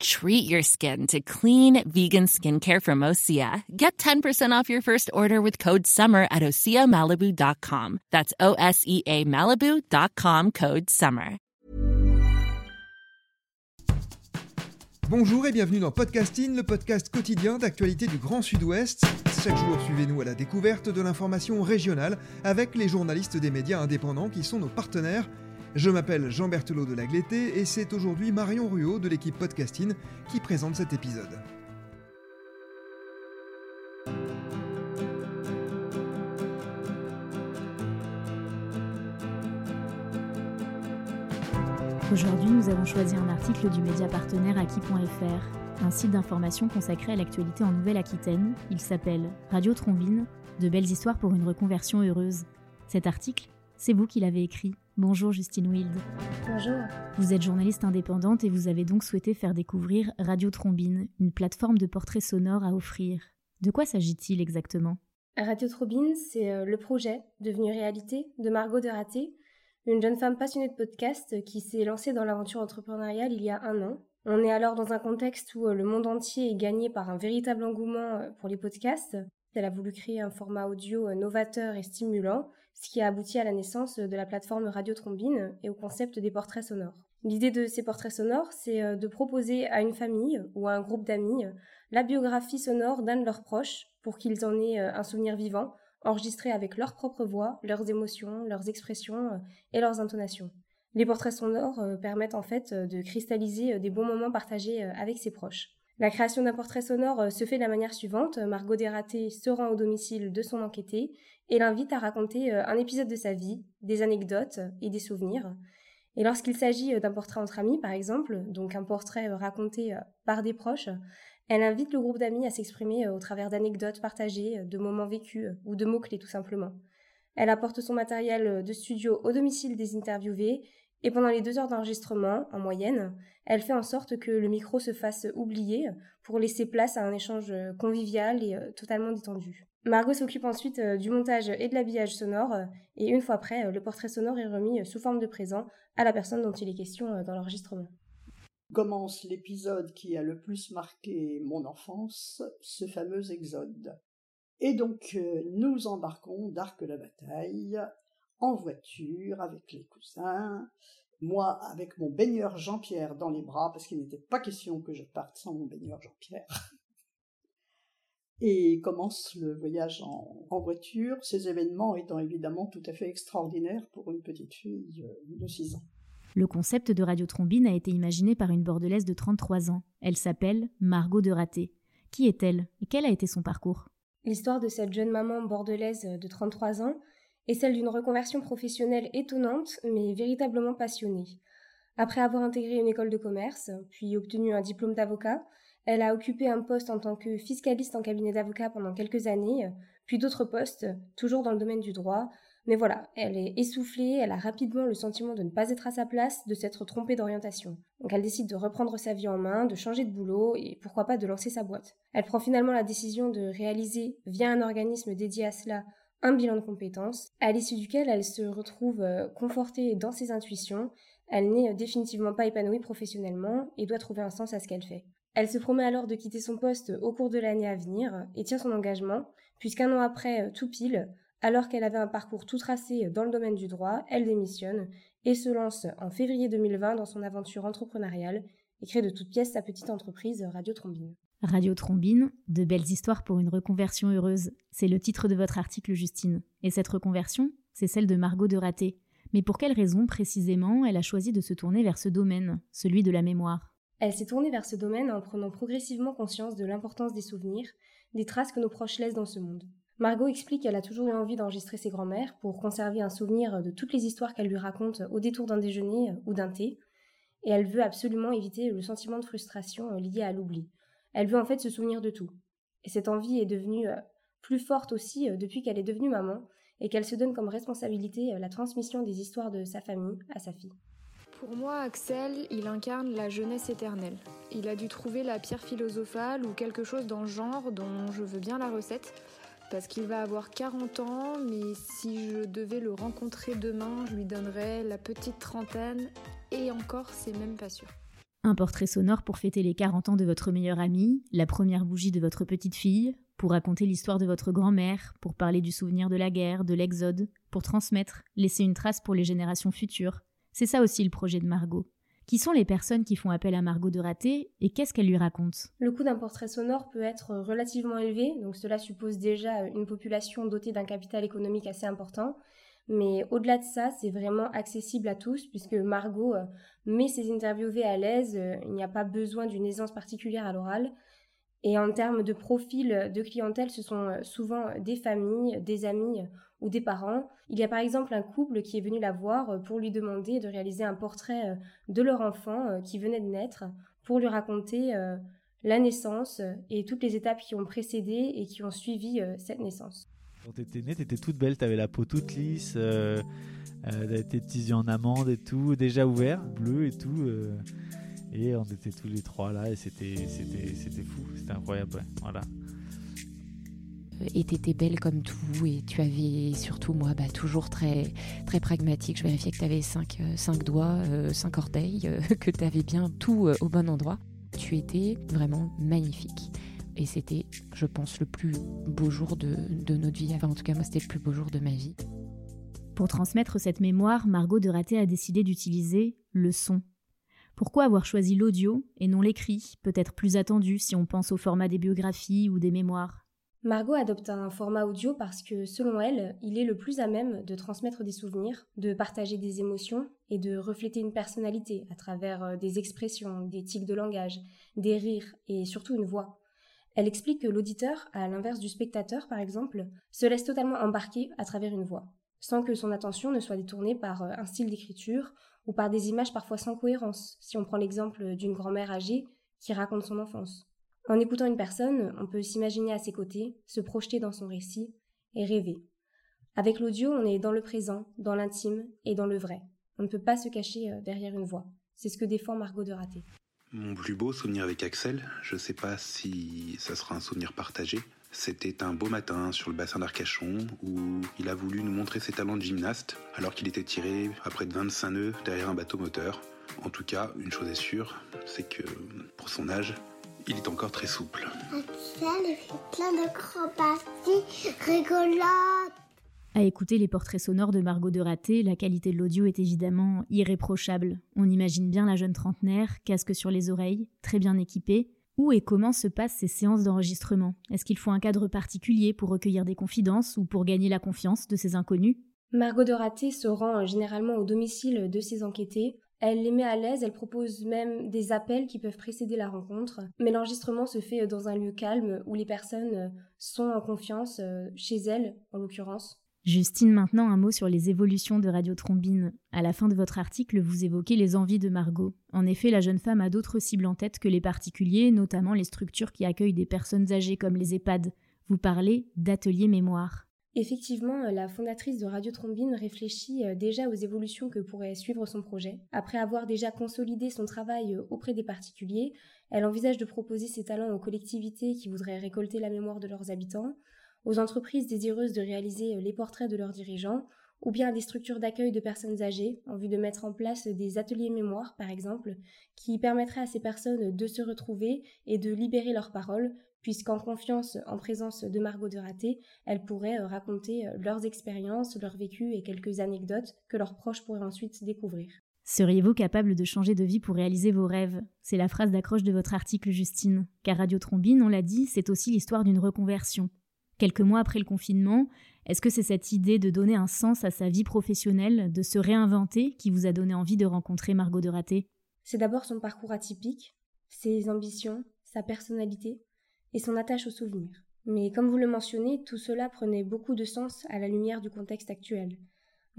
Treat your skin to clean vegan skincare from Osea. Get 10% off your first order with code SUMMER at OseaMalibu.com. That's O S E A Malibu.com code SUMMER. Bonjour et bienvenue dans Podcasting, le podcast quotidien d'actualité du Grand Sud-Ouest. Chaque jour, suivez-nous à la découverte de l'information régionale avec les journalistes des médias indépendants qui sont nos partenaires. Je m'appelle Jean Berthelot de Lagleté et c'est aujourd'hui Marion Ruot de l'équipe Podcasting qui présente cet épisode. Aujourd'hui, nous avons choisi un article du média partenaire Aki.fr, un site d'information consacré à l'actualité en Nouvelle-Aquitaine. Il s'appelle Radio Trombine, de belles histoires pour une reconversion heureuse. Cet article, c'est vous qui l'avez écrit. Bonjour Justine Wild. Bonjour. Vous êtes journaliste indépendante et vous avez donc souhaité faire découvrir Radio Trombine, une plateforme de portraits sonores à offrir. De quoi s'agit-il exactement? Radio Trombine, c'est euh, le projet devenu réalité de Margot de Raté, une jeune femme passionnée de podcast qui s'est lancée dans l'aventure entrepreneuriale il y a un an. On est alors dans un contexte où euh, le monde entier est gagné par un véritable engouement euh, pour les podcasts. Elle a voulu créer un format audio novateur et stimulant ce qui a abouti à la naissance de la plateforme Radio Trombine et au concept des portraits sonores. L'idée de ces portraits sonores, c'est euh, de proposer à une famille ou à un groupe d'amis euh, la biographie sonore d'un de leurs proches pour qu'ils en aient euh, un souvenir vivant, enregistré avec leur propre voix, leurs émotions, leurs expressions et leurs intonations. Les portraits sonores permettent en fait de cristalliser des bons moments partagés avec ses proches. La création d'un portrait sonore se fait de la manière suivante. Margot Desraté se rend au domicile de son enquêté et l'invite à raconter euh, un épisode de sa vie, des anecdotes et des souvenirs. Et lorsqu'il s'agit euh, d'un portrait entre amis, par exemple, donc un portrait euh, raconté par des proches, elle invite le groupe d'amis à s'exprimer au travers d'anecdotes partagées, de moments vécus ou de mots-clés tout simplement. Elle apporte son matériel de studio au domicile des interviewés et pendant les deux heures d'enregistrement, en moyenne, elle fait en sorte que le micro se fasse oublier pour laisser place à un échange convivial et totalement détendu. Margot s'occupe ensuite euh, du montage et de l'habillage sonore, euh, et une fois prêt, euh, le portrait sonore est remis sous forme de présent à la personne dont il est question dans l'enregistrement. Commence l'épisode qui a le plus marqué mon enfance, ce fameux exode. Et donc nous embarquons d'Arc la bataille en voiture avec les cousins, moi avec mon baigneur Jean-Pierre dans les bras, parce qu'il n'était pas question que je parte sans mon baigneur Jean-Pierre. et commence le voyage en, voiture, ces événements étant évidemment tout à fait extraordinaires pour une petite fille euh, de 6 ans. Le concept de radiotrombine a été imaginé par une bordelaise de 33 ans. Elle s'appelle Margot de Raté. Qui est-elle? Et quel a été son parcours? L'histoire de cette jeune maman bordelaise de 33 ans est celle d'une reconversion professionnelle étonnante mais véritablement passionnée. Après avoir intégré une école de commerce, puis obtenu un diplôme d'avocat, elle a occupé un poste en tant que fiscaliste en cabinet d'avocat pendant quelques années, puis d'autres postes, toujours dans le domaine du droit. Mais voilà, elle est essoufflée, elle a rapidement le sentiment de ne pas être à sa place, de s'être trompée d'orientation. Donc elle décide de reprendre sa vie en main, de changer de boulot et pourquoi pas de lancer sa boîte. Elle prend finalement la décision de réaliser, via un organisme dédié à cela, un bilan de compétences, à l'issue duquel elle se retrouve euh, confortée dans ses intuitions, elle n'est définitivement pas épanouie professionnellement et doit trouver un sens à ce qu'elle fait. Elle se promet alors de quitter son poste au cours de l'année à venir et tient son engagement, puisqu'un an après, euh, tout pile, alors qu'elle avait un parcours tout tracé dans le domaine du droit, elle démissionne et se lance en février 2020 dans son aventure entrepreneuriale et crée de toutes pièces sa petite entreprise Radio Trombine. Radio Trombine, de belles histoires pour une reconversion heureuse. C'est le titre de votre article, Justine. Et cette reconversion, c'est celle de Margot de Raté. Mais pour quelle raison précisément elle a choisi de se tourner vers ce domaine, celui de la mémoire? Elle s'est tournée vers ce domaine en prenant progressivement conscience de l'importance des souvenirs, des traces que nos proches laissent dans ce monde. Margot explique qu'elle a toujours eu envie d'enregistrer ses grands-mères pour conserver un souvenir de toutes les histoires qu'elles lui racontent au détour d'un déjeuner ou d'un thé, et elle veut absolument éviter le sentiment de frustration lié à l'oubli. Elle veut en fait se souvenir de tout. Et cette envie est devenue euh, plus forte aussi euh, depuis qu'elle est devenue maman et qu'elle se donne comme responsabilité euh, la transmission des histoires de sa famille à sa fille. Pour moi, Axel, il incarne la jeunesse éternelle. Il a dû trouver la pierre philosophale ou quelque chose dans le genre dont je veux bien la recette. Parce qu'il va avoir 40 ans, mais si je devais le rencontrer demain, je lui donnerais la petite trentaine, et encore, c'est même pas sûr. Un portrait sonore pour fêter les 40 ans de votre meilleure amie, la première bougie de votre petite fille, pour raconter l'histoire de votre grand-mère, pour parler du souvenir de la guerre, de l'exode, pour transmettre, laisser une trace pour les générations futures. C'est ça aussi le projet de Margot. Qui sont les personnes qui font appel à Margot de Raté et qu'est-ce qu'elle lui raconte? Le coût d'un portrait sonore peut être relativement élevé, donc cela suppose déjà une population dotée d'un capital économique assez important, mais au-delà de ça, c'est vraiment accessible à tous puisque Margot euh, met ses interviewés à l'aise. Euh, il n'y a pas besoin d'une aisance particulière à l'oral. Et en termes de profil de clientèle, ce sont euh, souvent des familles, des amis ou des parents. Il y a par exemple un couple qui est venu la voir pour lui demander de réaliser un portrait de leur enfant qui venait de naître pour lui raconter la naissance et toutes les étapes qui ont précédé et qui ont suivi cette naissance. Quand t'étais née, t'étais toute belle, t'avais la peau toute lisse, euh, euh, tes petits en amande et tout, déjà ouvert, bleu et tout. Euh, et on était tous les trois là et c'était, fou, c'était incroyable. voilà. Et t'étais belle comme tout et tu avais surtout moi bah, toujours très, très pragmatique. Je vérifiais que tu avais 5 cinq, doigts, 5 orteils, que tu avais bien tout au bon endroit. Tu étais vraiment magnifique. Et c'était, je pense, le plus beau jour de, notre vie. Enfin, en tout cas, moi, c'était le plus beau jour de ma vie. Pour transmettre cette mémoire, Margot de Raté a décidé d'utiliser le son. Pourquoi avoir choisi l'audio et non l'écrit, peut-être plus attendu si on pense au format des biographies ou des mémoires? Margot adopte un format audio parce que, selon elle, il est le plus à même de transmettre des souvenirs, de partager des émotions et de refléter une personnalité à travers euh, des expressions, des tics de langage, des rires et surtout une voix. Elle explique que l'auditeur, à l'inverse du spectateur par exemple, se laisse totalement embarquer à travers une voix, sans que son attention ne soit détournée par euh, un style d'écriture ou par des images parfois sans cohérence, si on prend l'exemple d'une grand-mère âgée qui raconte son enfance. En écoutant une personne, on peut s'imaginer à ses côtés, se projeter dans son récit et rêver. Avec l'audio, on est dans le présent, dans l'intime et dans le vrai. On ne peut pas se cacher euh, derrière une voix. C'est ce que défend Margot de Raté. Mon plus beau souvenir avec Axel, je ne sais pas si ça sera un souvenir partagé. C'était un beau matin sur le bassin d'Arcachon où il a voulu nous montrer ses talents de gymnaste alors qu'il était tiré à près de 25 nœuds derrière un bateau moteur. En tout cas, une chose est sûre, c'est que pour son âge, il est encore très souple. Axel, fait plein rigolotes. À écouter les portraits sonores de Margot de Raté, la qualité de l'audio est évidemment irréprochable. On imagine bien la jeune trentenaire, casque sur les oreilles, très bien équipée. Où et comment se passent ces séances d'enregistrement? Est-ce qu'il faut un cadre particulier pour recueillir des confidences ou pour gagner la confiance de ces inconnus? Margot de Raté se rend généralement au domicile de ses enquêtés. Elle les met à l'aise, elle propose même des appels qui peuvent précéder la rencontre. Mais l'enregistrement se fait dans un lieu calme où les personnes sont en confiance, euh, chez elles en l'occurrence. Justine, maintenant un mot sur les évolutions de Radio Trombine. À la fin de votre article, vous évoquez les envies de Margot. En effet, la jeune femme a d'autres cibles en tête que les particuliers, notamment les structures qui accueillent des personnes âgées comme les EHPAD. Vous parlez d'atelier mémoire. Effectivement, la fondatrice de Radio Trombine réfléchit euh, déjà aux évolutions que pourrait suivre son projet. Après avoir déjà consolidé son travail euh, auprès des particuliers, elle envisage de proposer ses talents aux collectivités qui voudraient récolter la mémoire de leurs habitants, aux entreprises désireuses de réaliser euh, les portraits de leurs dirigeants, ou bien à des structures d'accueil de personnes âgées, en vue de mettre en place des ateliers mémoire, par exemple, qui permettraient à ces personnes de se retrouver et de libérer leurs paroles, puisqu'en confiance, en présence de Margot de Raté, elles pourraient euh, raconter euh, leurs expériences, leur vécu et quelques anecdotes que leurs proches pourraient ensuite découvrir. Seriez-vous capable de changer de vie pour réaliser vos rêves? C'est la phrase d'accroche de votre article, Justine. Car Radio Trombine, on l'a dit, c'est aussi l'histoire d'une reconversion. Quelques mois après le confinement, est-ce que c'est cette idée de donner un sens à sa vie professionnelle, de se réinventer, qui vous a donné envie de rencontrer Margot de Raté? C'est d'abord son parcours atypique, ses ambitions, sa personnalité et son attache aux souvenirs. Mais comme vous le mentionnez, tout cela prenait beaucoup de sens à la lumière du contexte actuel.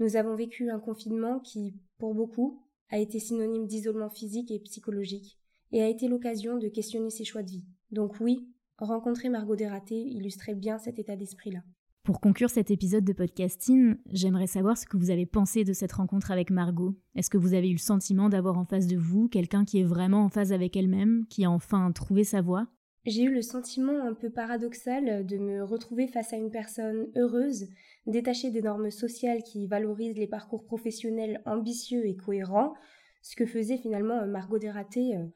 Nous avons vécu un confinement qui, pour beaucoup, a été synonyme d'isolement physique et psychologique, et a été l'occasion de questionner ses choix de vie. Donc oui, rencontrer Margot Dératé illustrait bien cet état d'esprit-là. Pour conclure cet épisode de podcasting, j'aimerais savoir ce que vous avez pensé de cette rencontre avec Margot. Est-ce que vous avez eu le sentiment d'avoir en face de vous quelqu'un qui est vraiment en phase avec elle-même, qui a enfin trouvé sa voie? J'ai eu le sentiment un peu paradoxal de me retrouver face à une personne heureuse, détachée des normes sociales qui valorisent les parcours professionnels ambitieux et cohérents, ce que faisait finalement Margot Desraté euh,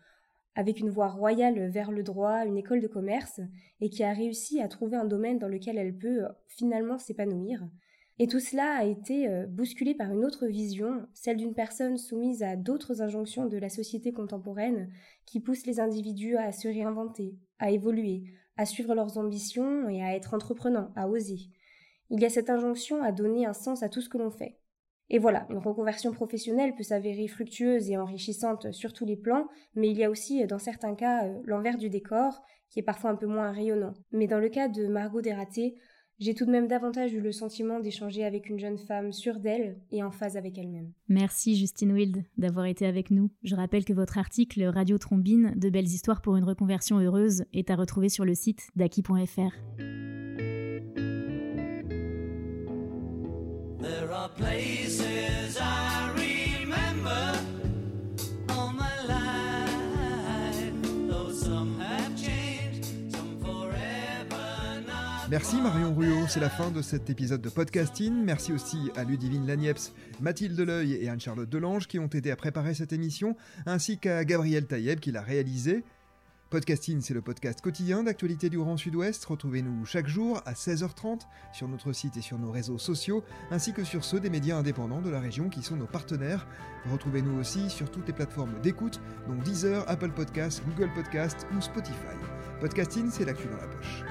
avec une voie royale vers le droit, une école de commerce, et qui a réussi à trouver un domaine dans lequel elle peut euh, finalement s'épanouir. Et tout cela a été euh, bousculé par une autre vision, celle d'une personne soumise à d'autres injonctions de la société contemporaine qui poussent les individus à se réinventer, à évoluer, à suivre leurs ambitions et à être entreprenants, à oser. Il y a cette injonction à donner un sens à tout ce que l'on fait. Et voilà, une reconversion professionnelle peut s'avérer fructueuse et enrichissante sur tous les plans, mais il y a aussi, dans certains cas, euh, l'envers du décor, qui est parfois un peu moins rayonnant. Mais dans le cas de Margot Desraté, j'ai tout de même davantage eu le sentiment d'échanger avec une jeune femme sûre d'elle et en phase avec elle-même. Merci Justine Wild d'avoir été avec nous. Je rappelle que votre article Radio Trombine de belles histoires pour une reconversion heureuse est à retrouver sur le site d'Aki.fr. Merci Marion Ruot, c'est la fin de cet épisode de podcasting. Merci aussi à Ludivine Lagneps, Mathilde Deleuil et Anne-Charlotte Delange qui ont aidé à préparer cette émission, ainsi qu'à Gabriel Taïeb qui l'a réalisé. Podcasting, c'est le podcast quotidien d'actualité du Grand Sud-Ouest. Retrouvez-nous chaque jour à 16h30 sur notre site et sur nos réseaux sociaux, ainsi que sur ceux des médias indépendants de la région qui sont nos partenaires. Retrouvez-nous aussi sur toutes les plateformes d'écoute, dont Deezer, Apple Podcasts, Google Podcasts ou Spotify. Podcasting, c'est l'actu dans la poche.